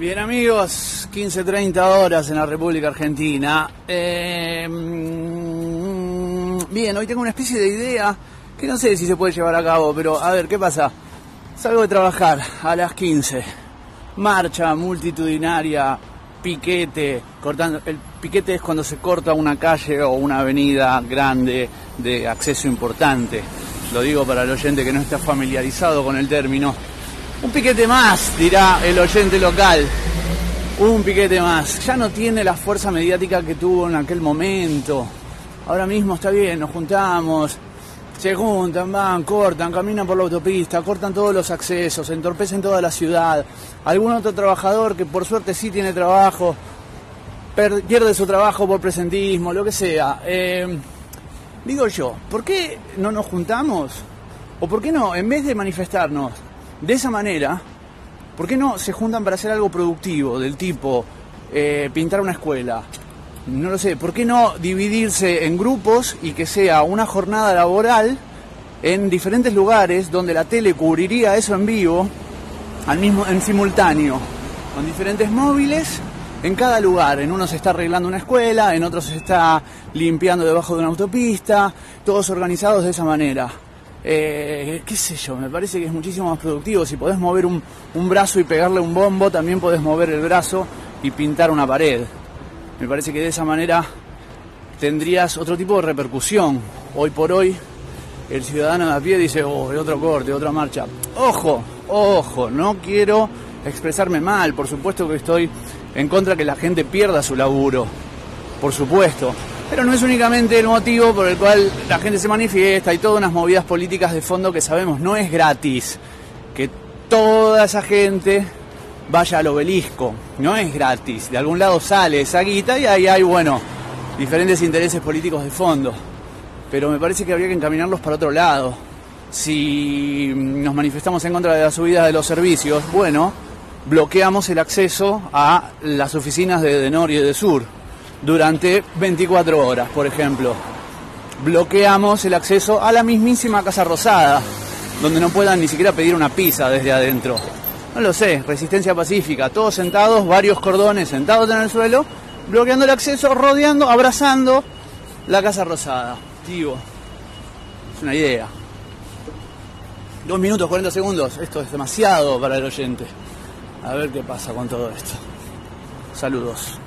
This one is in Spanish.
Bien amigos, 15.30 horas en la República Argentina. Mm, bien, hoy tengo una especie de idea que no sé si se puede llevar a cabo, pero a ver, ¿qué pasa? Salgo de trabajar a las 15. Marcha multitudinaria, piquete, cortando. El piquete es cuando se corta una calle o una avenida grande de acceso importante. Lo digo para el oyente que no está familiarizado con el término. Un piquete más, dirá el oyente local. Un piquete más. Ya no tiene la fuerza mediática que tuvo en aquel momento. Ahora mismo está bien, nos juntamos, se juntan, van, cortan, caminan por la autopista, cortan todos los accesos, entorpecen toda la ciudad. Algún otro trabajador que por suerte sí tiene trabajo, pierde su trabajo por presentismo, lo que sea. Eh, digo yo, ¿por qué no nos juntamos? ¿O por qué no, en vez de manifestarnos de esa manera, ¿por qué no se juntan para hacer algo productivo del tipo eh, pintar una escuela? No lo sé, ¿por qué no dividirse en grupos y que sea una jornada laboral en diferentes lugares donde la tele cubriría eso en vivo, al mismo, en simultáneo, con diferentes móviles en cada lugar. En uno se está arreglando una escuela, en otro se está limpiando debajo de una autopista, todos organizados de esa manera. Eh, qué sé yo, me parece que es muchísimo más productivo. Si podés mover un, brazo y pegarle un bombo, también podés mover el brazo y pintar una pared. Me parece que de esa manera tendrías otro tipo de repercusión. Hoy por hoy, el ciudadano de a pie dice, oh, otro corte, otra marcha. Ojo, ojo, no quiero expresarme mal, por supuesto que estoy en contra de que la gente pierda su laburo, por supuesto. Pero no es únicamente el motivo por el cual la gente se manifiesta y todas unas movidas políticas de fondo que sabemos no es gratis. Que toda esa gente vaya al obelisco, no es gratis. De algún lado sale esa guita y ahí hay, bueno, diferentes intereses políticos de fondo. Pero me parece que habría que encaminarlos para otro lado. Si nos manifestamos en contra de la subida de los servicios, bueno, bloqueamos el acceso a las oficinas de Denor y de Sur durante 24 horas, por ejemplo. Bloqueamos el acceso a la mismísima Casa Rosada, donde no puedan ni siquiera pedir una pizza desde adentro. No lo sé, resistencia pacífica, todos sentados, varios cordones sentados en el suelo, bloqueando el acceso, rodeando, abrazando la Casa Rosada. Digo, es una idea. Dos minutos, 40 segundos, esto es demasiado para el oyente. A ver qué pasa con todo esto. Saludos.